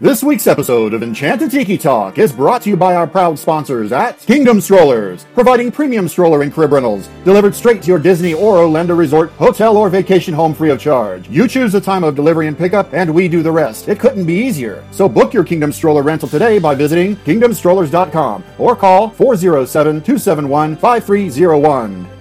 This week's episode of Enchanted Tiki Talk is brought to you by our proud sponsors at Kingdom Strollers, providing premium stroller and crib rentals delivered straight to your Disney or Orlando resort, hotel, or vacation home free of charge. You choose the time of delivery and pickup, and we do the rest. It couldn't be easier. So book your Kingdom Stroller rental today by visiting kingdomstrollers.com or call 407 271 5301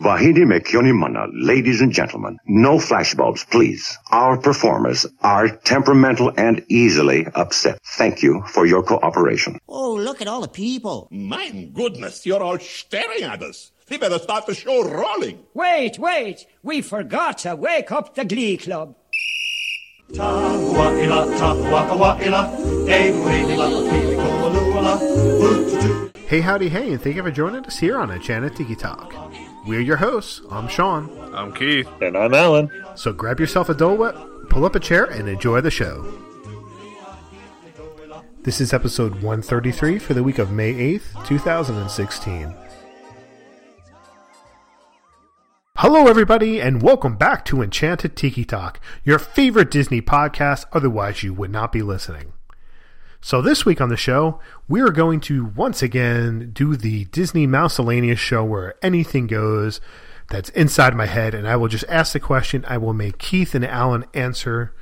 Vahidi Mekyonimana, ladies and gentlemen, no flashbulbs, please. Our performers are temperamental and easily upset. Thank you for your cooperation. Oh, look at all the people. My goodness, you're all staring at us. We better start the show rolling. Wait, wait. We forgot to wake up the Glee Club. Tahua'ila, tahua'awa'ila, hu'ila, pili ko'olula, ututu. Hey, howdy, hey, and thank you for joining us here on Enchanted Tiki Talk. We're your hosts. I'm Sean. I'm Keith. And I'm Alan. So grab yourself a Dole Whip, pull up a chair, and enjoy the show. This is episode 133 for the week of May 8th, 2016. Hello, everybody, and welcome back to Enchanted Tiki Talk, your favorite Disney podcast, otherwise, you would not be listening. So, this week on the show, we are going to once again do the Disney Miscellaneous show where anything goes that's inside my head, and I will just ask the question. I will make Keith and Alan answer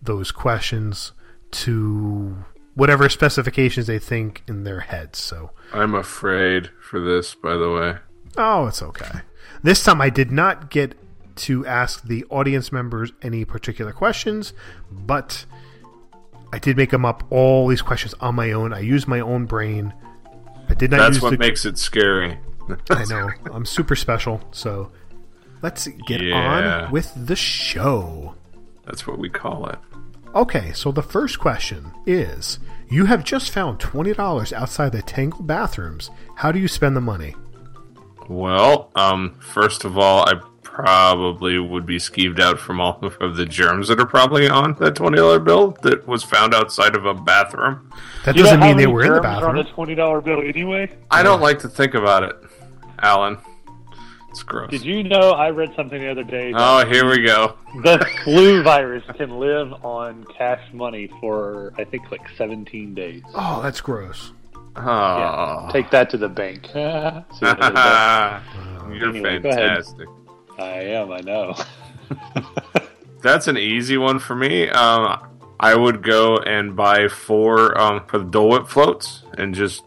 those questions to whatever specifications they think in their heads. So, I'm afraid for this, by the way. oh, it's okay. This time I did not get to ask the audience members any particular questions, but I did make them up all these questions on my own. I used my own brain. I did not That's what the, makes it scary. I know. I'm super special. So let's get Yeah. on with the show. That's what we call it. Okay, so the first question is You have just found $20 outside the Tangle bathrooms. How do you spend the money? Well, um, first of all, I probably would be skeeved out from all of the germs that are probably on that twenty dollar bill that was found outside of a bathroom. That You doesn't mean they many were in the bathroom. on bathroom. a twenty dollar bill anyway. I don't like to think about it, Alan. It's gross. Did you know? I read something the other day. Oh, here we go. The flu virus can live on cash money for I think like seventeen days. Oh, that's gross. Oh, Yeah, take that to the bank. See what I did there? you're Anyway, go ahead. fantastic. I am. I know. That's an easy one for me. Um, I would go and buy four um, for the Dole Whip floats and just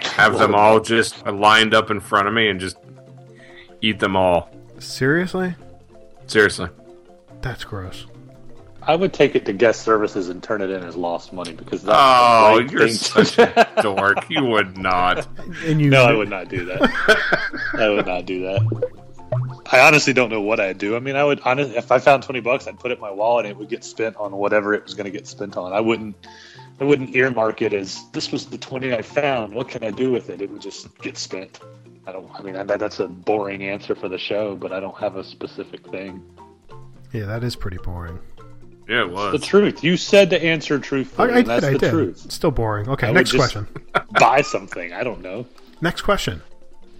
have them all just lined up in front of me and just eat them all. Seriously? Seriously. That's gross. I would take it to guest services and turn it in as lost money because that's Oh, the right you're thing such to a dork. You would not. And you No, I would not do that. I would not do that. I honestly don't know what I'd do. I mean, I would honestly, if I found twenty bucks, I'd put it in my wallet and it would get spent on whatever it was going to get spent on. I wouldn't, I wouldn't earmark it as this was the twenty I found. What can I do with it? It would just get spent. I don't. I mean, that, that's a boring answer for the show, but I don't have a specific thing. Yeah, that is pretty boring. Yeah, it was The truth. You said to answer truthfully. I, I and did, that's I the did. truth. Still boring. Okay, I would next just- question. Buy something. I don't know. Next question.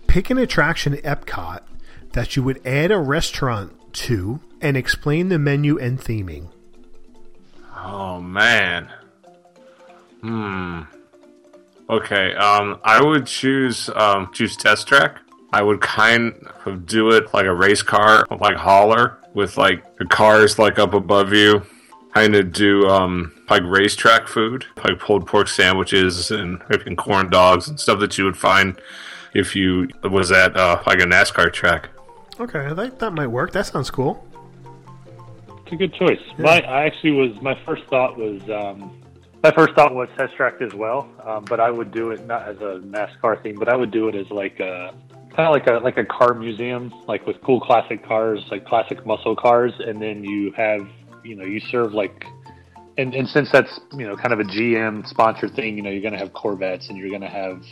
Pick an attraction at Epcot that you would add a restaurant to and explain the menu and theming. Oh man. Hmm. Okay. Um, I would choose um choose Test Track. I would kind of do it like a race car, like hauler, with like the cars like up above you. Kind of do um like racetrack food, like pulled pork sandwiches and freaking corn dogs and stuff that you would find if you was at uh, like a NASCAR track. Okay, that, that might work. That sounds cool. It's a good choice. My I actually was my first thought was um, my first thought was test track as well, um, but I would do it not as a NASCAR thing, but I would do it as like a kind of like a like a car museum, like with cool classic cars, like classic muscle cars, and then you have you know you serve like. And, and since that's you know kind of a GM sponsored thing, you know you're going to have Corvettes and you're going to have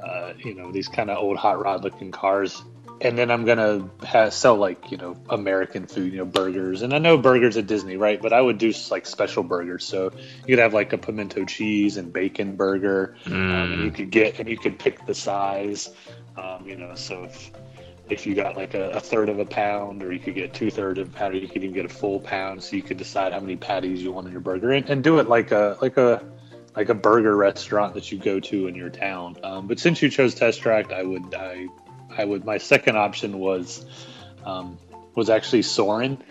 uh, you know these kind of old hot rod looking cars, and then I'm gonna ha sell like you know American food, you know burgers, and I know burgers at Disney, right? But I would do like special burgers, so you could have like a pimento cheese and bacon burger, um, and you could get and you could pick the size, um, you know. So if if you got like a, a third of a pound, or you could get two thirds of a pound, or you could even get a full pound, so you could decide how many patties you want in your burger, and, and do it like a like a like a burger restaurant that you go to in your town. Um, but since you chose Test Track, I would I I would my second option was um, was actually Soarin'.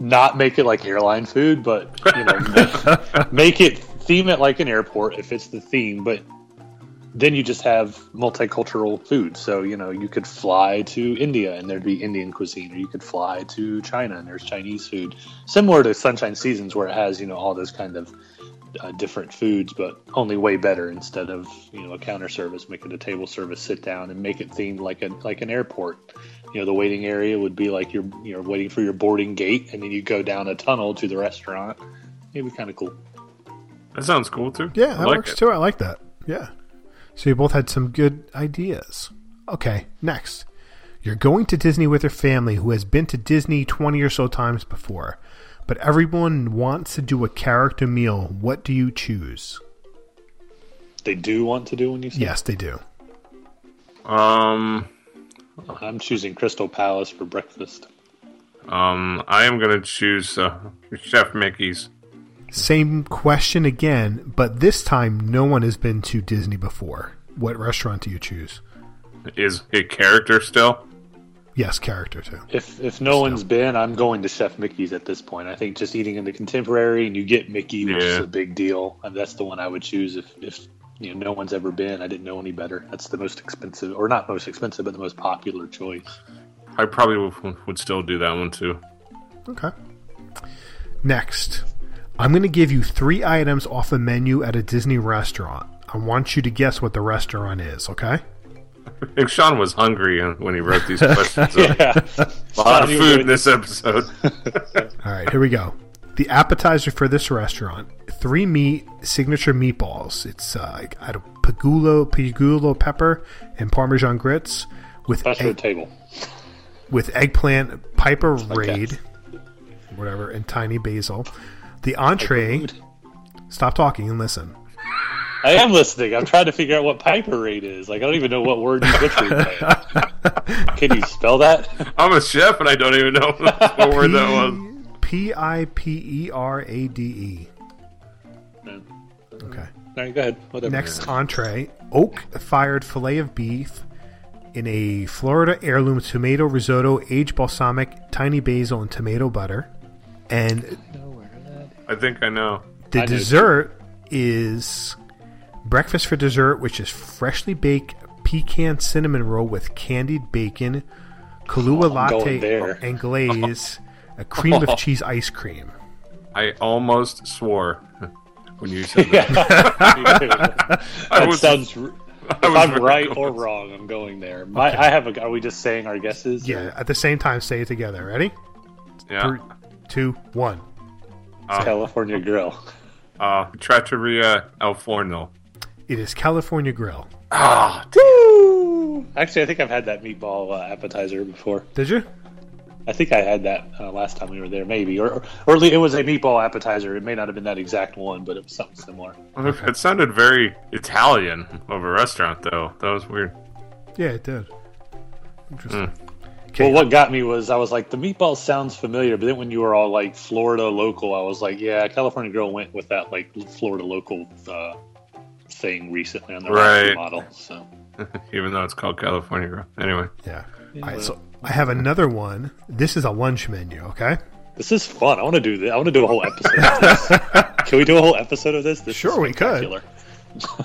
Not make it like airline food, but you know, make, make it theme it like an airport if it's the theme. But then you just have multicultural food. So you know, you could fly to India and there'd be Indian cuisine, or you could fly to China and there's Chinese food, similar to Sunshine Seasons, where it has you know all those kind of uh, different foods, but only way better. Instead of you know a counter service, make it a table service, sit down, and make it themed like a like an airport. You know, the waiting area would be like you're you're waiting for your boarding gate, and then you go down a tunnel to the restaurant. It'd be kind of cool. That sounds cool too. Yeah, that like works it. too. I like that. Yeah. So you both had some good ideas. Okay, next. You're going to Disney with your family who has been to Disney 20 or so times before, but everyone wants to do a character meal. What do you choose? They do want to do when you say. Yes, they do. Um, I'm choosing Crystal Palace for breakfast. um, I am gonna choose uh, Chef Mickey's. Same question again, but this time no one has been to Disney before. What restaurant do you choose? Is a character still? Yes, character too. If if no one's been, I'm going to Chef Mickey's at this point. I think just eating in the contemporary and you get Mickey, which is a big deal. And that's the one I would choose if if you know no one's ever been. I didn't know any better. That's the most expensive, or not most expensive, but the most popular choice. I probably would, would still do that one too. Okay. Next, I'm going to give you three items off a menu at a Disney restaurant. I want you to guess what the restaurant is, okay? I think Sean was hungry uh, when he wrote these questions. up. Yeah, A lot of Sean, you food in this episode. All right, here we go. The appetizer for this restaurant: three meat signature meatballs. It's uh, I don't pigulo, pigulo pepper and Parmesan grits with That's the egg, table. with eggplant, Piper Okay. Raid, whatever, and tiny basil. The entree. Stop talking and listen. I am listening. I'm trying to figure out what Piper rate is. Like I don't even know what word you butchered. there. Can you spell that? I'm a chef and I don't even know what word that was. P I P E R A D E. Okay. All right, go ahead. Whatever. Next entree: oak fired fillet of beef in a Florida heirloom tomato risotto, aged balsamic, tiny basil, and tomato butter. And I think I know. the I know dessert is breakfast for dessert, which is freshly baked pecan cinnamon roll with candied bacon, Kahlua Oh, latte, and glaze, a cream of cheese ice cream. I almost swore when you said that. that I was- sounds. If I'm right or wrong, I'm going there. My, I have a. Are we just saying our guesses? Yeah, at the same time, say it together. Ready? Yeah. Three, two, one. California Grill. Uh, Trattoria al Forno. It is California Grill. Ah, woo! Actually, I think I've had that meatball uh, appetizer before. Did you? I think I had that uh, last time we were there, maybe, or or at it was a meatball appetizer. It may not have been that exact one, but it was something similar. It sounded very Italian of a restaurant, though. That was weird. Yeah, it did. Interesting. Hmm. Okay. Well, what got me was I was like, the meatball sounds familiar, but then when you were all like Florida local, I was like, yeah, California Grill went with that like Florida local uh, thing recently on the Right. model. So Even though it's called California Grill. Anyway. yeah. All right, so I have another one. This is a lunch menu. Okay. this is fun. I want to do this. I want to do a whole episode. of this. Can we do a whole episode of this? this Sure, is we could. spectacular.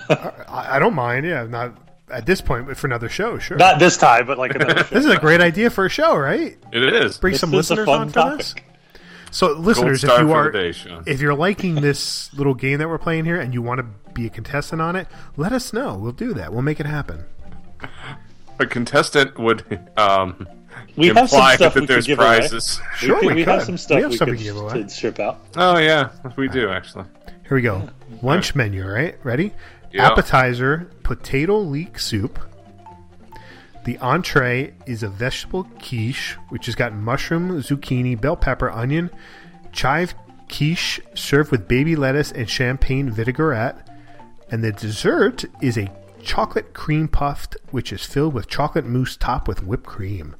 I, I don't mind. Yeah, not at this point, but for another show, sure. Not this time, but like another show. this is a great idea for a show, right? It is. Bring This some is a listeners fun on for topic. this. So, listeners, if you are the day, if you're liking this little game that we're playing here and you want to be a contestant on it, let us know. We'll do that. We'll make it happen. A contestant would um, We have some imply stuff that we could there's give away. prizes. Sure, we, we, we could. have some stuff we we, have could something to give away. to strip out. Oh, yeah. We do, actually. Here we go. Lunch menu, right? Ready? Yeah. Appetizer, potato leek soup. The entree is a vegetable quiche, which has got mushroom, zucchini, bell pepper, onion, chive quiche served with baby lettuce and champagne vinaigrette. And the dessert is a chocolate cream puffed, which is filled with chocolate mousse topped with whipped cream.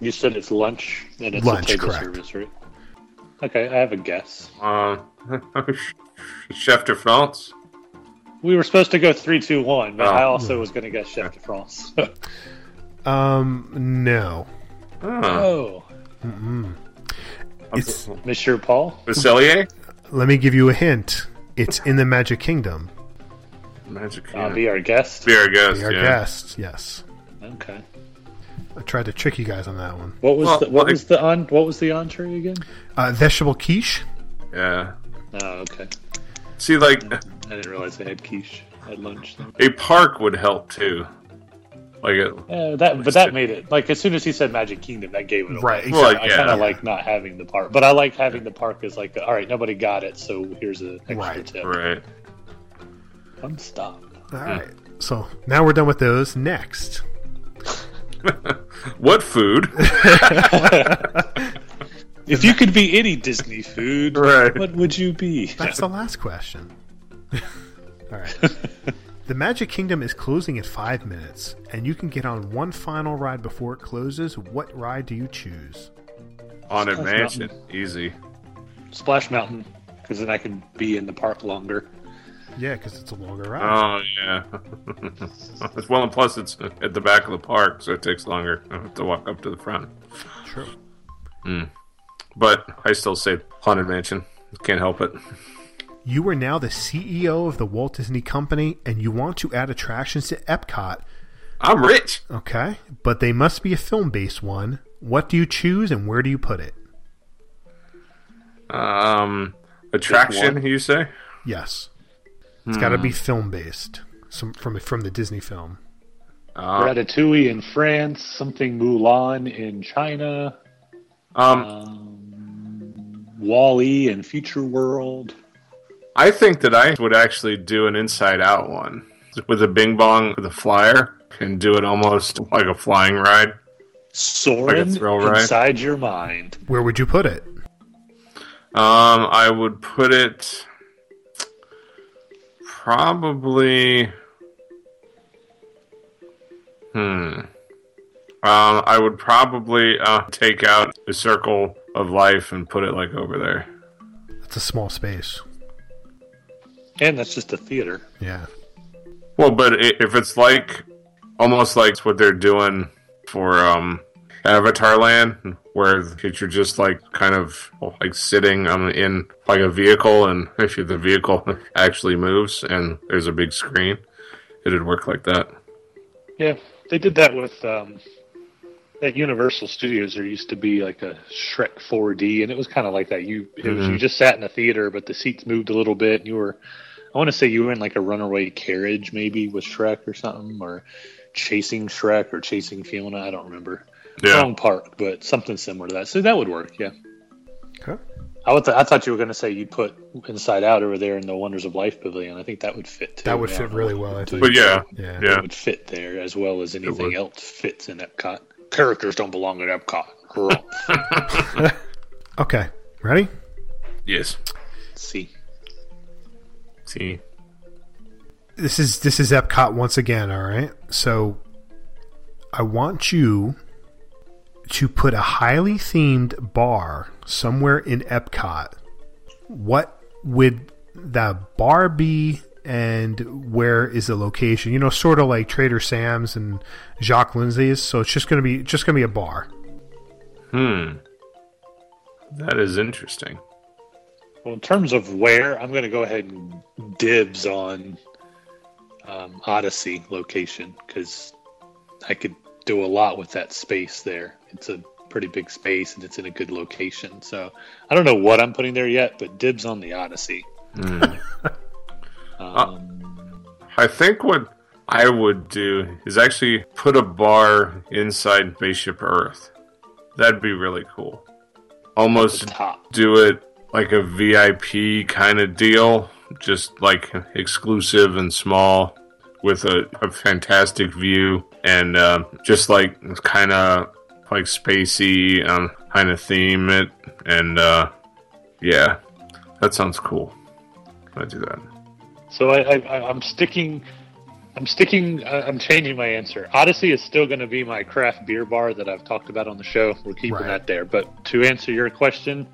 You said it's lunch and it's Lunch, a table correct. service, right? Okay, I have a guess. Uh, Chef de France. We were supposed to go three, two, one, but Oh. I also was going to guess Chef de France. Um, no. Oh. oh, It's Monsieur Paul. Vaselier? let me give you a hint. It's in the Magic Kingdom. Magic Uh, Kingdom. be our guest. Be our guest. Be Our yeah. guests, yes. Okay. I tried to trick you guys on that one. What was Well, the what like- was the on what was the entree again? Uh, vegetable quiche. Yeah. Oh, okay. See, like I didn't realize they had quiche at lunch. Though. a park would help too. Like it. Yeah, that but that made it like as soon as he said Magic Kingdom, that gave it away. Right, So Well, I yeah. kind of like not having the park, but I like having the park as like, all right, nobody got it, so here's a extra Right, tip. Right. Fun stop. All right. So now we're done with those. Next. What food? If you could be any Disney food, Right. what would you be? That's the last question. All right. The Magic Kingdom is closing in five minutes, and you can get on one final ride before it closes. What ride do you choose? Haunted Splash Mansion. Easy. Splash Mountain, because then I can be in the park longer. Yeah, because it's a longer ride. Oh yeah. well, and plus it's at the back of the park, so it takes longer to walk up to the front. True. Hmm. But I still say Haunted Mansion. Can't help it. You are now the CEO of the Walt Disney Company, and you want to add attractions to Epcot. I'm rich. Okay, but they must be a film-based one. What do you choose, and where do you put it? Um, attraction, you say? Yes, it's got to be film-based, some from from the Disney film. Uh, Ratatouille in France, something Mulan in China, um, um, Wall-E in Future World. I think that I would actually do an Inside Out one with a Bing Bong with a flyer and do it almost like a flying ride. Soarin' thrill ride? inside your mind. Where would you put it? Um, I would put it probably. Hmm. Um, I would probably uh, take out the circle of life and put it like over there. It's a small space. And that's just a theater. Yeah. Well, but if it's like almost like what they're doing for um, Avatar Land, where you're just like kind of like sitting um, in like a vehicle, and if the vehicle actually moves and there's a big screen, it'd work like that. Yeah, they did that with um, at Universal Studios. There used to be like a Shrek 4D, and it was kind of like that. You it was, you mm-hmm. just sat in a theater, but the seats moved a little bit, and you were. I want to say you were in like a runaway carriage, maybe with Shrek or something, or chasing Shrek or chasing Fiona. I don't remember. Yeah. Wrong park, but something similar to that. So that would work. Yeah. Okay. I, would I thought you were going to say you'd put Inside Out over there in the Wonders of Life Pavilion. I think that would fit. Too. That would Yeah, fit really well, you I would think. But yeah, Yeah. yeah. It would fit there as well as anything else fits in Epcot. Characters don't belong at Epcot. Okay. Ready? Yes. See, See. This is this is Epcot once again, all right? So I want you to put a highly themed bar somewhere in Epcot. What would the bar be and where is the location? You know, sort of like Trader Sam's and Jock Lindsey's, so it's just going to be just going to be a bar. Hmm. That is interesting. well, in terms of where, I'm going to go ahead and dibs on um, Odyssey location because I could do a lot with that space there. It's a pretty big space and it's in a good location. So I don't know what I'm putting there yet, but dibs on the Odyssey. Um, I think what I would do is actually put a bar inside Spaceship Earth. That'd be really cool. Almost do it like a VIP kind of deal, just like exclusive and small, with a, a fantastic view and uh, just like kind of like spacey, um, kind of theme it, and uh, yeah, that sounds cool. I do that. So I, I, I'm sticking. I'm sticking. uh, I'm changing my answer. Odyssey is still going to be my craft beer bar that I've talked about on the show. We're keeping Right. that there. But to answer your question,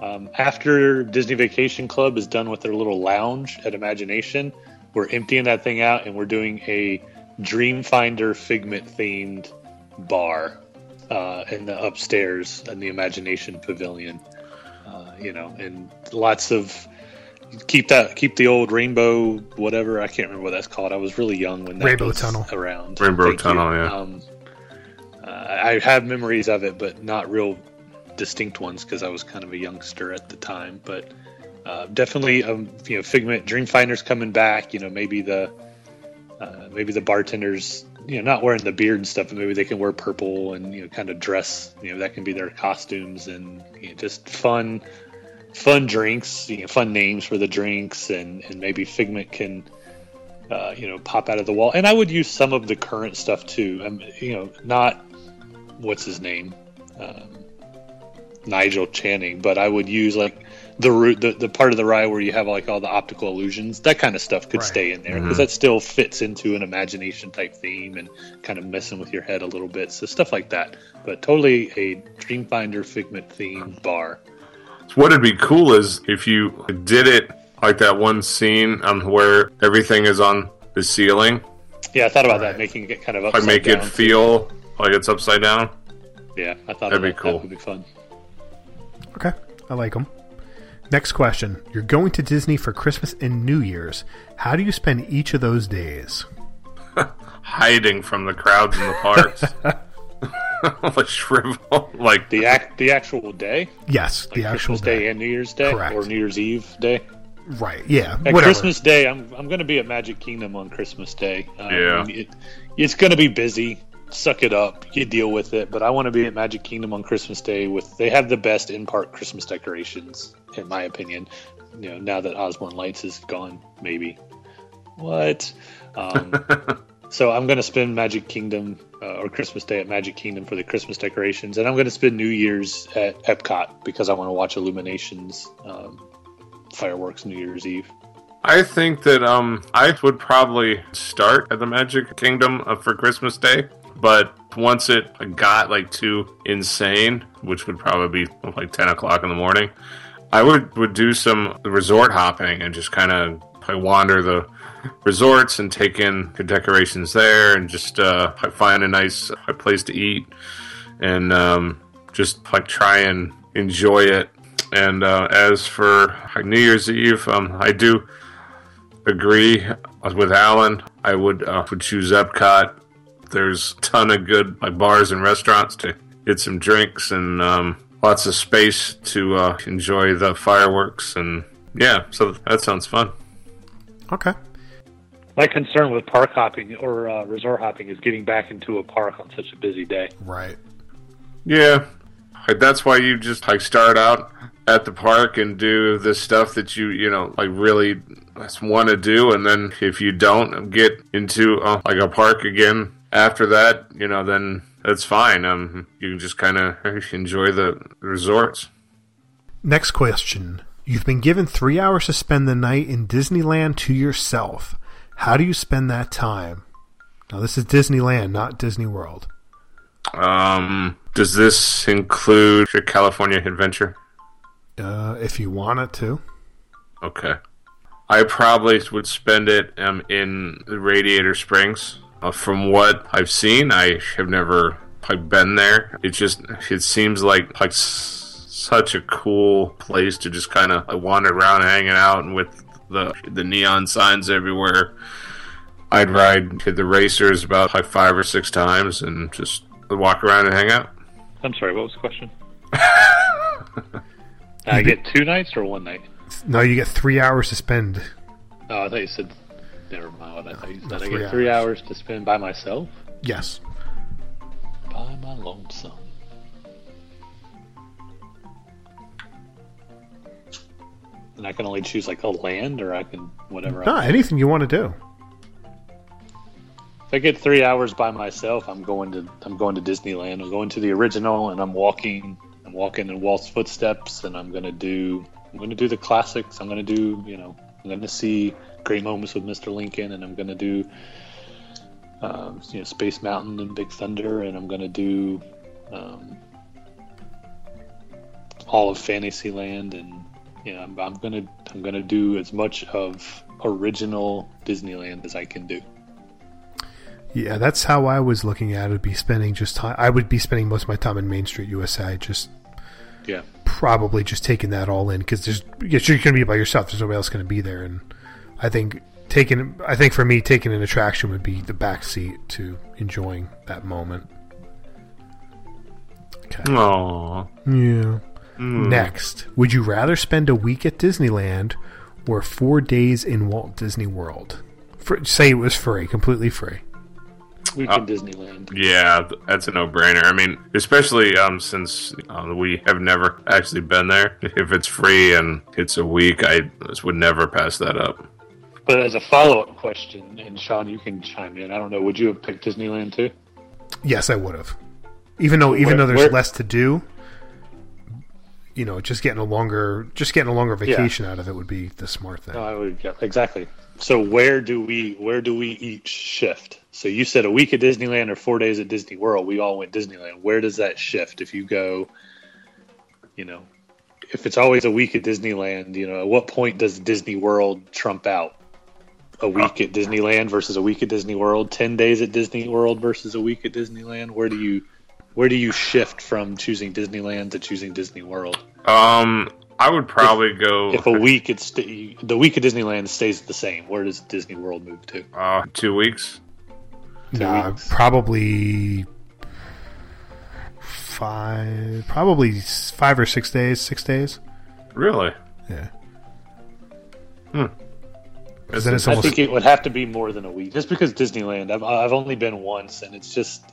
um, after Disney Vacation Club is done with their little lounge at Imagination, we're emptying that thing out and we're doing a Dreamfinder Figment themed bar uh, in the upstairs in the Imagination Pavilion. Uh, you know, and lots of keep that keep the old rainbow whatever I can't remember what that's called. I was really young when that Rainbow was Tunnel. around. Rainbow Thank you. Tunnel, yeah. Um, uh, I have memories of it, but not real distinct ones because I was kind of a youngster at the time. But uh, definitely, um, you know, Figment Dreamfinder's coming back. You know, maybe the uh, maybe the bartenders, you know, not wearing the beard and stuff, but maybe they can wear purple and you know, kind of dress. You know, that can be their costumes and you know, just fun, fun drinks. You know, fun names for the drinks, and and maybe Figment can. Uh, you know, pop out of the wall, and I would use some of the current stuff too. Um, you know, not what's his name, um, Nigel Channing, but I would use like the root, the, the part of the ride where you have like all the optical illusions. That kind of stuff could Right. stay in there because that still fits into an imagination type theme and kind of messing with your head a little bit. So stuff like that, but totally a Dreamfinder Figment theme bar. What'd be cool is if you did it like that one scene um, where everything is on the ceiling, Yeah, I thought about Right. that, making it kind of like upside make it feel like it's upside down. Yeah, I thought That'd be about cool. That would be fun. Okay, I like them. Next question. You're going to Disney for Christmas and New Year's. How do you spend each of those days? Hiding from the crowds in the parks. like shrivel, like The act, the actual day, Yes, like the actual Christmas day. day. and New Year's Day, Correct. or New Year's Eve day. Right, yeah. At whatever. Christmas Day, I'm I'm going to be at Magic Kingdom on Christmas Day. Um, Yeah. it, it's going to be busy. Suck it up. You deal with it. But I want to be at Magic Kingdom on Christmas Day. With they have the best in park Christmas decorations, in my opinion. You know, now that Osborne Lights is gone, maybe. What? Um, so I'm going to spend Magic Kingdom uh, or Christmas Day at Magic Kingdom for the Christmas decorations, and I'm going to spend New Year's at Epcot because I want to watch Illuminations, um, fireworks New Year's Eve. I think that um I would probably start at the Magic Kingdom uh, for Christmas Day, but once it got like too insane, which would probably be like ten o'clock in the morning, I would would do some resort hopping and just kind of like, wander the resorts and take in the decorations there and just uh, like, find a nice uh, place to eat and um, just like try and enjoy it. And uh, as for New Year's Eve, um, I do agree with Alan. I would uh, would choose Epcot. There's a ton of good like bars and restaurants to get some drinks and um, lots of space to uh, enjoy the fireworks and yeah. So that sounds fun. Okay. My concern with park hopping or uh, resort hopping is getting back into a park on such a busy day. Right. Yeah, that's why you just like start out at the park and do the stuff that you you know like really want to do, and then if you don't get into uh, like a park again after that, you know, then that's fine. Um, you can just kind of enjoy the resorts. Next question. You've been given three hours to spend the night in Disneyland to yourself. How do you spend that time? Now, this is Disneyland, not Disney World. Um, does this include your California adventure? Uh, if you want it to. Okay. I probably would spend it um, in Radiator Springs. Uh, from what I've seen, I have never been there. It just it seems like like such a cool place to just kind of like, wander around, hanging out, and with the the neon signs everywhere. I'd ride to the racers about like five or six times and just walk around and hang out. I'm sorry, what was the question? I get two nights or one night? No, you get three hours to spend. Oh, I thought you said. Never mind what I thought you said. I three get three hours to spend by myself. Yes. By my lonesome. And I can only choose like a land, or I can whatever. No, anything you want to do. If I get three hours by myself, I'm going to I'm going to Disneyland. I'm going to the original, and I'm walking. I'm walking in Walt's footsteps, and I'm gonna do I'm gonna do the classics. I'm gonna do you know I'm gonna see great moments with Mr. Lincoln, and I'm gonna do um, you know Space Mountain and Big Thunder, and I'm gonna do um, all of Fantasyland, and you know I'm, I'm gonna I'm gonna do as much of original Disneyland as I can do. Yeah, that's how I was looking at it. would Be spending just time. I would be spending most of my time in Main Street USA, just Yeah. probably just taking that all in because there's because you're going to be by yourself. There's nobody else going to be there, and I think taking I think for me taking an attraction would be the back seat to enjoying that moment. Okay. Aww. Yeah. Next, would you rather spend a week at Disneyland or four days in Walt Disney World? For, say it was free, completely free. Week in Disneyland. Yeah, that's a no-brainer. I mean, especially um, since uh, we have never actually been there. If it's free and it's a week, I just would never pass that up. But as a follow up question, and Sean, you can chime in. I don't know. Would you have picked Disneyland too? Yes, I would have. Even though even Where- though there's where- less to do, you know, just getting a longer just getting a longer vacation out of it would be the smart thing. No, I would yeah, exactly. So where do we where do we each shift? So you said a week at Disneyland or four days at Disney World. We all went Disneyland. Where does that shift if you go? You know, if it's always a week at Disneyland, you know, at what point does Disney World trump out? A week at Disneyland versus a week at Disney World. Ten days at Disney World versus a week at Disneyland. Where do you where do you shift from choosing Disneyland to choosing Disney World? Um, I would probably go If a week it's st- the week of Disneyland stays the same, where does Disney World move to? uh, two weeks. Nah, weeks. probably five, probably five or six days. Six days. Really? Yeah. Hmm. Then it's I think it would have to be more than a week, just because Disneyland. I've I've only been once, and it's just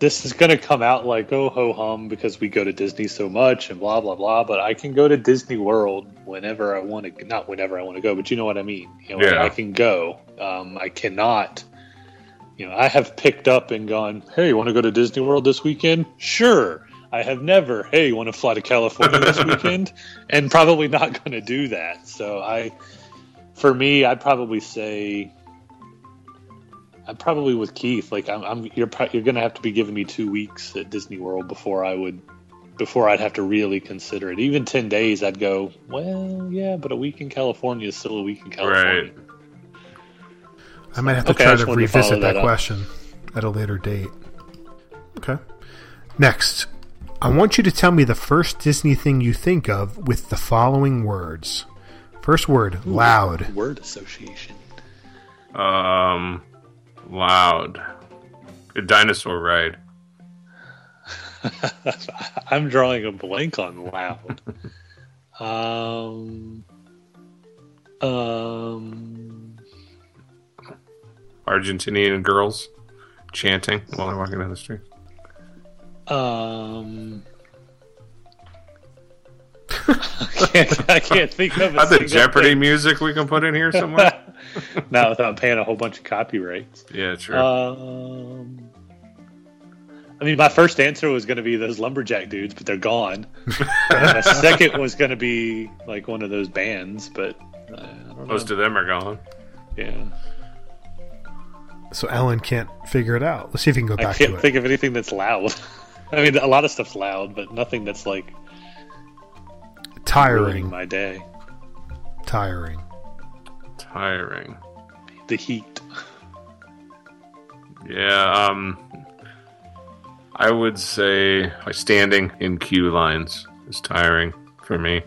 this is going to come out like oh ho hum because we go to Disney so much and blah blah blah. But I can go to Disney World whenever I want to, not whenever I want to go, but you know what I mean. You know, Yeah. I can go. Um, I cannot. You know, I have picked up and gone. Hey, you want to go to Disney World this weekend? Sure. I have never. Hey, you want to fly to California this weekend? And probably not going to do that. So I for me, I'd probably say I'm probably with Keith. Like I'm, I'm you're pro- you're gonna have to be giving me two weeks at Disney World before I would before I'd have to really consider it. Even ten days, I'd go. Well, yeah, but a week in California is still a week in California. Right. I might have to Okay, try to wanted to revisit that, that question at a later date. Okay. Next, I want you to tell me the first Disney thing you think of with the following words. First word, loud. Word association. Um, loud. A dinosaur ride. I'm drawing a blank on loud. um. Um. Argentinian girls chanting while they're walking down the street. Um. I, can't, I can't think of a Are the Jeopardy thing. music we can put in here somewhere? Not without paying a whole bunch of copyrights. yeah, true. Um, I mean, my first answer was going to be those lumberjack dudes, but they're gone. and my second was going to be like one of those bands, but uh, I don't know. Most of them are gone. yeah, So Alan can't figure it out. Let's see if you can go back to can't it. think of anything that's loud. I mean, a lot of stuff's loud, but nothing that's like Tiring. my day. Tiring. Tiring. The heat. Yeah, um, I would say like, standing in queue lines is tiring for me.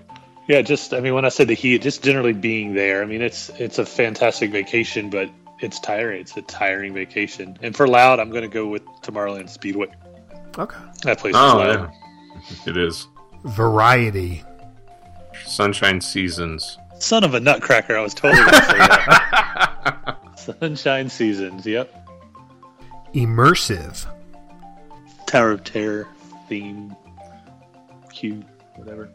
Yeah, just I mean, when I said the heat, just generally being there. I mean, it's it's a fantastic vacation, but it's tiring. It's a tiring vacation. And for loud, I'm going to go with Tomorrowland Speedway. Okay. That place is Oh, loud. yeah. It is. Variety. Sunshine Seasons. Son of a nutcracker! I was totally going to say that. Sunshine Seasons. Yep. Immersive. Tower of Terror theme. Q, whatever.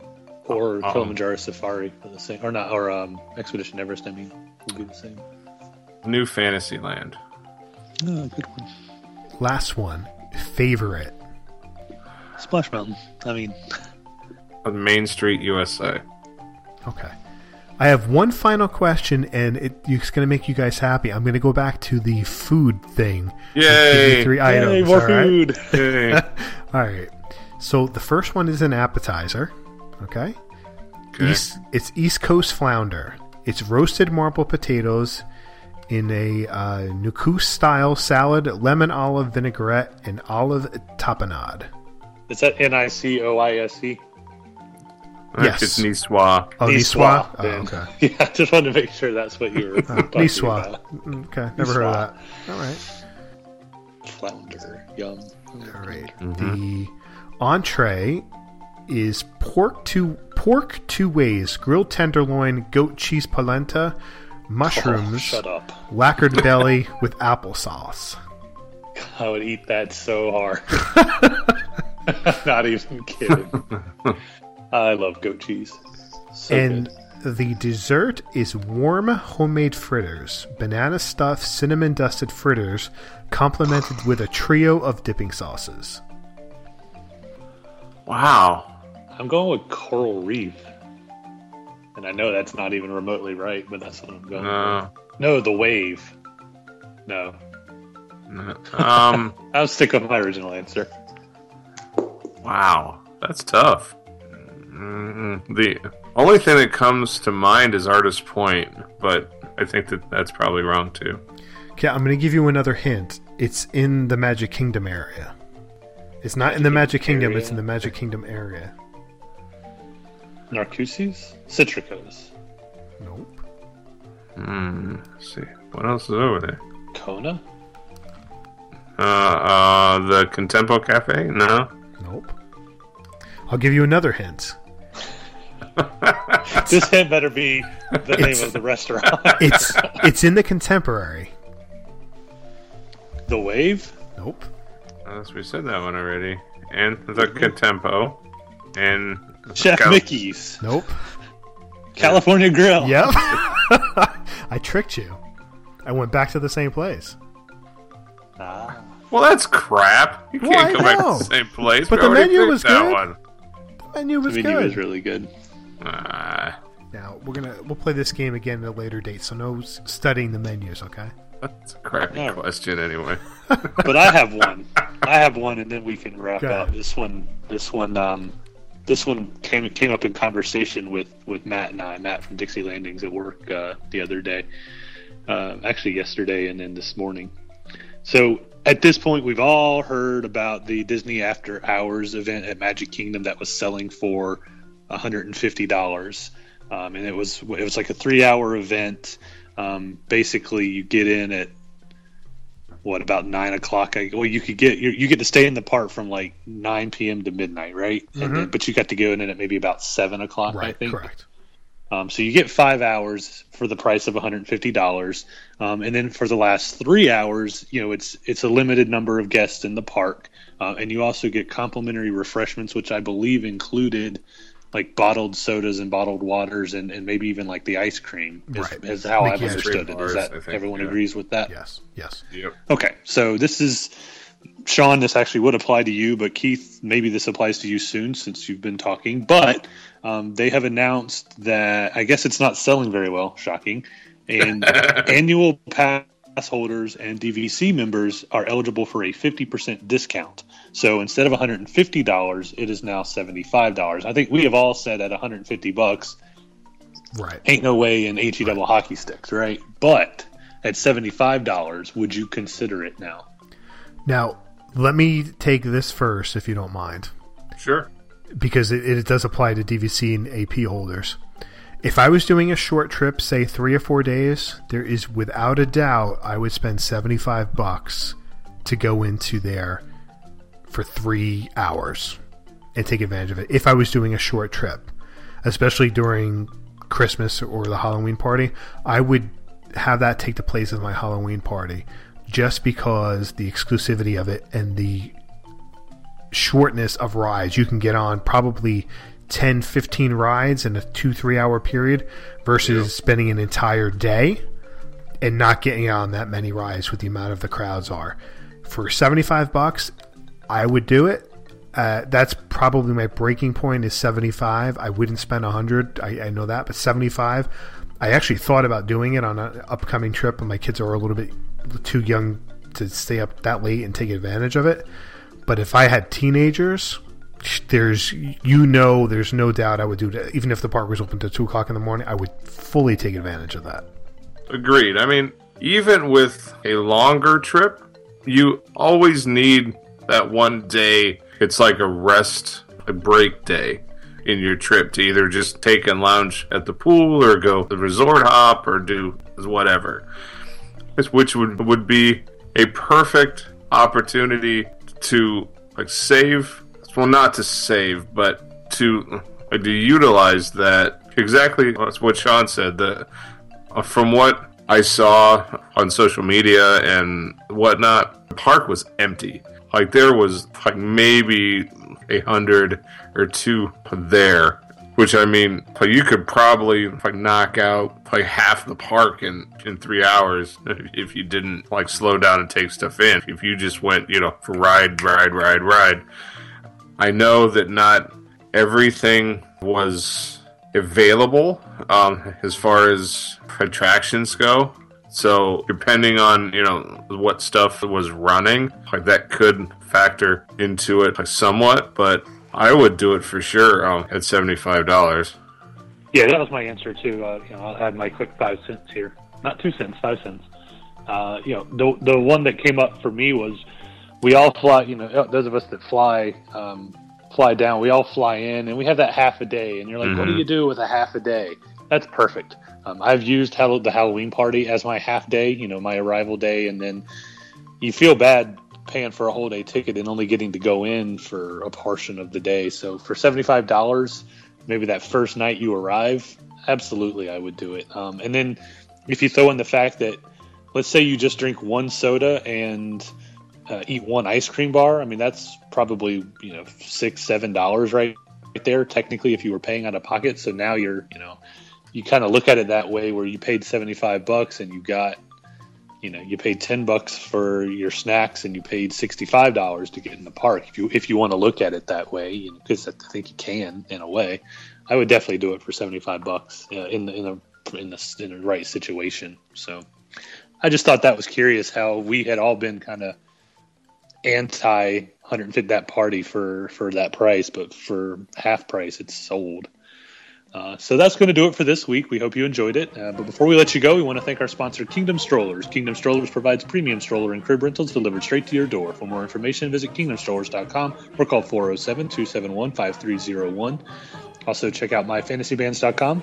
Or Um, Kilimanjaro Safari for the same, or not, or um, Expedition Everest. I mean, would be the same. New Fantasyland. Oh, good one. Last one. Favorite. Splash Mountain. I mean, Main Street, USA. Okay. I have one final question, and it, it's going to make you guys happy. I'm going to go back to the food thing. Give you Yay! Three Yay, items. more all right? food. Yay. All right. So the first one is an appetizer. Okay. Okay. East, it's East Coast flounder. It's roasted marble potatoes in a uh, Nukus style salad, lemon olive vinaigrette, and olive tapenade. Is that N I C O I S E? I think Yes. It's Niçoise. Oh, Niçoise, Niçoise? Oh, okay. Yeah, I just wanted to make sure that's what you were Oh, talking about. Mm, Okay, never heard of that. All right. Flounder. Yum. All right. Mm-hmm. The entree is pork two pork two ways, grilled tenderloin, goat cheese polenta, mushrooms, Oh, shut up. lacquered belly with applesauce. I would eat that so hard. Not even kidding. I love goat cheese. So and good. the dessert is warm homemade fritters, banana stuffed cinnamon dusted fritters, complemented with a trio of dipping sauces. Wow. I'm going with coral reef. And I know that's not even remotely right, but that's what I'm going No. with. No, the wave. No. no. Um. I'll stick with my original answer. Wow, that's tough. Mm, The only thing that comes to mind is Artist Point, but I think that that's probably wrong too. Okay, I'm going to give you another hint. It's in the Magic Kingdom area. It's not in the Magic Kingdom, it's in the Magic Kingdom area. Narcoossee's? Citricos. Nope. Hmm. Let's see what else is over there. Kona? Uh, uh, the Contempo Cafe? No. Nope. I'll give you another hint. This hint better be the name of the restaurant. It's it's in the contemporary. the wave? Nope. Unless we said that one already. And the Contempo. And Chef Cal- Mickey's. Nope. California Grill. Yep. I tricked you. I went back to the same place. Ah. Well, that's crap. You can't I go back to the same place. But We the menu was that good. one. The menu was good. The menu good. is really good. Ah, Now we're gonna we'll play this game again at a later date. So no studying the menus, okay? that's a crappy Alright. question anyway. But I have one. I have one, and then we can wrap Go up. ahead. This one. This one. Um, this one came came up in conversation with with Matt and I. Matt from Dixie Landings at work uh, the other day. Uh, actually, yesterday and then this morning. So at this point, we've all heard about the Disney After Hours event at Magic Kingdom that was selling for $150, um, and it was it was like a three hour event. Um, basically, you get in at what about nine o'clock? I, well, you could get you, you get to stay in the park from like nine p.m. to midnight, right? And then, but you got to go in at maybe about seven o'clock, I Right, think. correct. Um, so you get five hours for the price of $150, um, and then for the last three hours, you know it's it's a limited number of guests in the park, uh, and you also get complimentary refreshments, which I believe included like bottled sodas and bottled waters, and, and maybe even like the ice cream. Is, Right. is how I've understood cream it. Is bars, that think, everyone yeah. agrees with that? Yes, yes. Yep. Okay, so this is Sean. This actually would apply to you, but Keith, maybe this applies to you soon since you've been talking. But um, they have announced that I guess it's not selling very well. Shocking. And annual pass holders and DVC members are eligible for a fifty percent discount. So instead of one hundred and fifty dollars, it is now seventy five dollars. I think we have all said at one hundred and fifty bucks, Right. ain't no way in HE double hockey sticks, right? But at seventy five dollars, would you consider it now? Now let me take this first, if you don't mind, Sure. because it, it does apply to DVC and AP holders. If I was doing a short trip, say three or four days, there is without a doubt I would spend seventy five bucks to go into there for three hours and take advantage of it. If I was doing a short trip, especially during Christmas or the Halloween party, I would have that take the place of my Halloween party just because the exclusivity of it and the shortness of rides. You can get on probably 10, 15 rides in a two, three hour period versus spending an entire day and not getting on that many rides with the amount of the crowds are. For 75 bucks, I would do it. Uh, that's probably my breaking point is 75. I wouldn't spend 100. I, I know that, but 75. I actually thought about doing it on an upcoming trip, but my kids are a little bit too young to stay up that late and take advantage of it. But if I had teenagers, there's you know there's no doubt I would do that. Even if the park was open till two o'clock in the morning, I would fully take advantage of that. Agreed. I mean, even with a longer trip, you always need that one day. It's like a rest, a break day in your trip to either just take and lounge at the pool or go the resort hop or do whatever. Which would would be a perfect opportunity to like save well not to save but to to utilize that exactly that's what Sean said the uh, from what I saw on social media and whatnot the park was empty like there was like maybe a hundred or two there which I mean, like you could probably like knock out like half the park in in three hours if you didn't like slow down and take stuff in. If you just went, you know, ride, ride, ride, ride. I know that not everything was available um, as far as attractions go. So depending on you know what stuff was running, like that could factor into it like, somewhat, but I would do it for sure um, at seventy five dollars. Yeah, that was my answer too. Uh, you know, I'll add my quick five cents here. Not two cents, five cents. Uh, you know, the the one that came up for me was we all fly. You know, those of us that fly um, fly down, we all fly in, and we have that half a day. And you're like, mm-hmm. what do you do with a half a day? That's perfect. Um, I've used the Halloween party as my half day. You know, my arrival day, and then you feel bad paying for a whole day ticket and only getting to go in for a portion of the day. So for seventy five dollars, maybe that first night you arrive, absolutely I would do it. Um, and then if you throw in the fact that let's say you just drink one soda and uh, eat one ice cream bar, I mean that's probably you know six seven dollars right right there technically if you were paying out of pocket. So now you're you know you kind of look at it that way where you paid seventy five bucks and you got you know you paid 10 bucks for your snacks and you paid $65 to get in the park if you if you want to look at it that way because you know, i think you can in a way i would definitely do it for 75 bucks uh, in the in the in the in the right situation so i just thought that was curious how we had all been kind of anti 150 that party for for that price but for half price it's sold uh, so that's going to do it for this week. We hope you enjoyed it. Uh, but before we let you go, we want to thank our sponsor, Kingdom Strollers. Kingdom Strollers provides premium stroller and crib rentals delivered straight to your door. For more information, visit kingdomstrollers.com or call 407 271 5301. Also, check out myfantasybands.com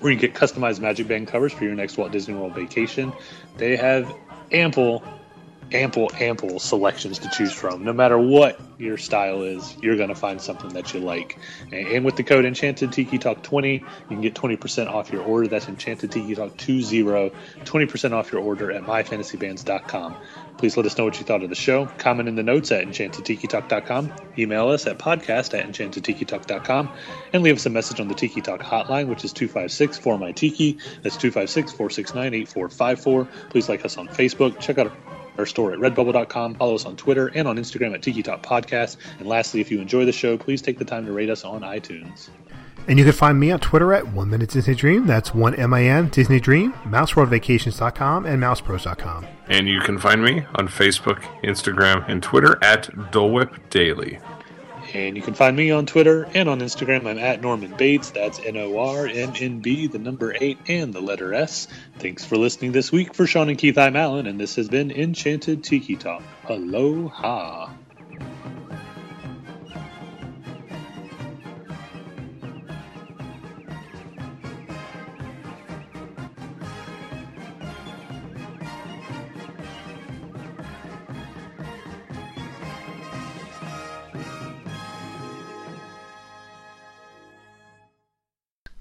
where you can get customized Magic Band covers for your next Walt Disney World vacation. They have ample ample, ample selections to choose from. No matter what your style is, you're going to find something that you like. And with the code Enchanted Tiki Talk 20, you can get 20% off your order. That's Enchanted Tiki Talk 20, 20% off your order at myfantasybands.com. Please let us know what you thought of the show. Comment in the notes at enchantedtikitalk.com. Email us at podcast at enchantedtikitalk.com. And leave us a message on the Tiki Talk hotline, which is 256 4 my Tiki. That's 256 469 8454. Please like us on Facebook. Check out our store at redbubble.com. Follow us on Twitter and on Instagram at Tiki Talk Podcast. And lastly, if you enjoy the show, please take the time to rate us on iTunes. And you can find me on Twitter at One Minute Disney Dream. That's one M I N Disney Dream, MouseWorldVacations.com, and MousePros.com. And you can find me on Facebook, Instagram, and Twitter at Dole Whip Daily. And you can find me on Twitter and on Instagram. I'm at Norman Bates. That's N O R M N B, the number eight, and the letter S. Thanks for listening this week. For Sean and Keith, I'm Alan, and this has been Enchanted Tiki Talk. Aloha.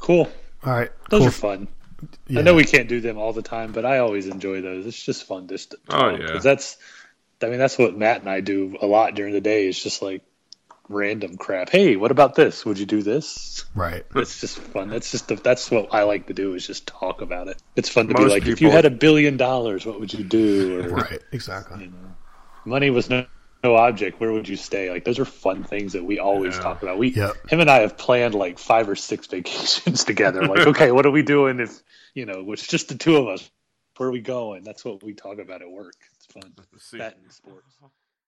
Cool. All right. Those cool. are fun. Yeah. I know we can't do them all the time, but I always enjoy those. It's just fun just to oh yeah. Because that's, I mean, that's what Matt and I do a lot during the day. It's just like random crap. Hey, what about this? Would you do this? Right. It's just fun. That's just the, that's what I like to do is just talk about it. It's fun to be Most like, if you had a billion dollars, what would you do? Or, Right. Exactly. you know, money was no, no object. Where would you stay? Like those are fun things that we always Yeah. talk about. We Yep. him and I have planned like five or six vacations together. Like, okay, what are we doing if you know it's just the two of us? Where are we going? That's what we talk about at work. It's fun. See. That and sports.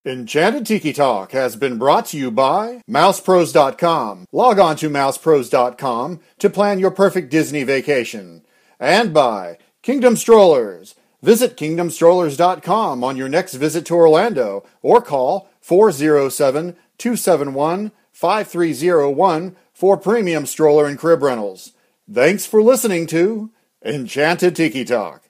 Enchanted Tiki Talk has been brought to you by MousePros.com. Log on to MousePros.com to plan your perfect Disney vacation. And by Kingdom Strollers. Visit KingdomStrollers.com on your next visit to Orlando or call 407 271 5301 for premium stroller and crib rentals. Thanks for listening to Enchanted Tiki Talk.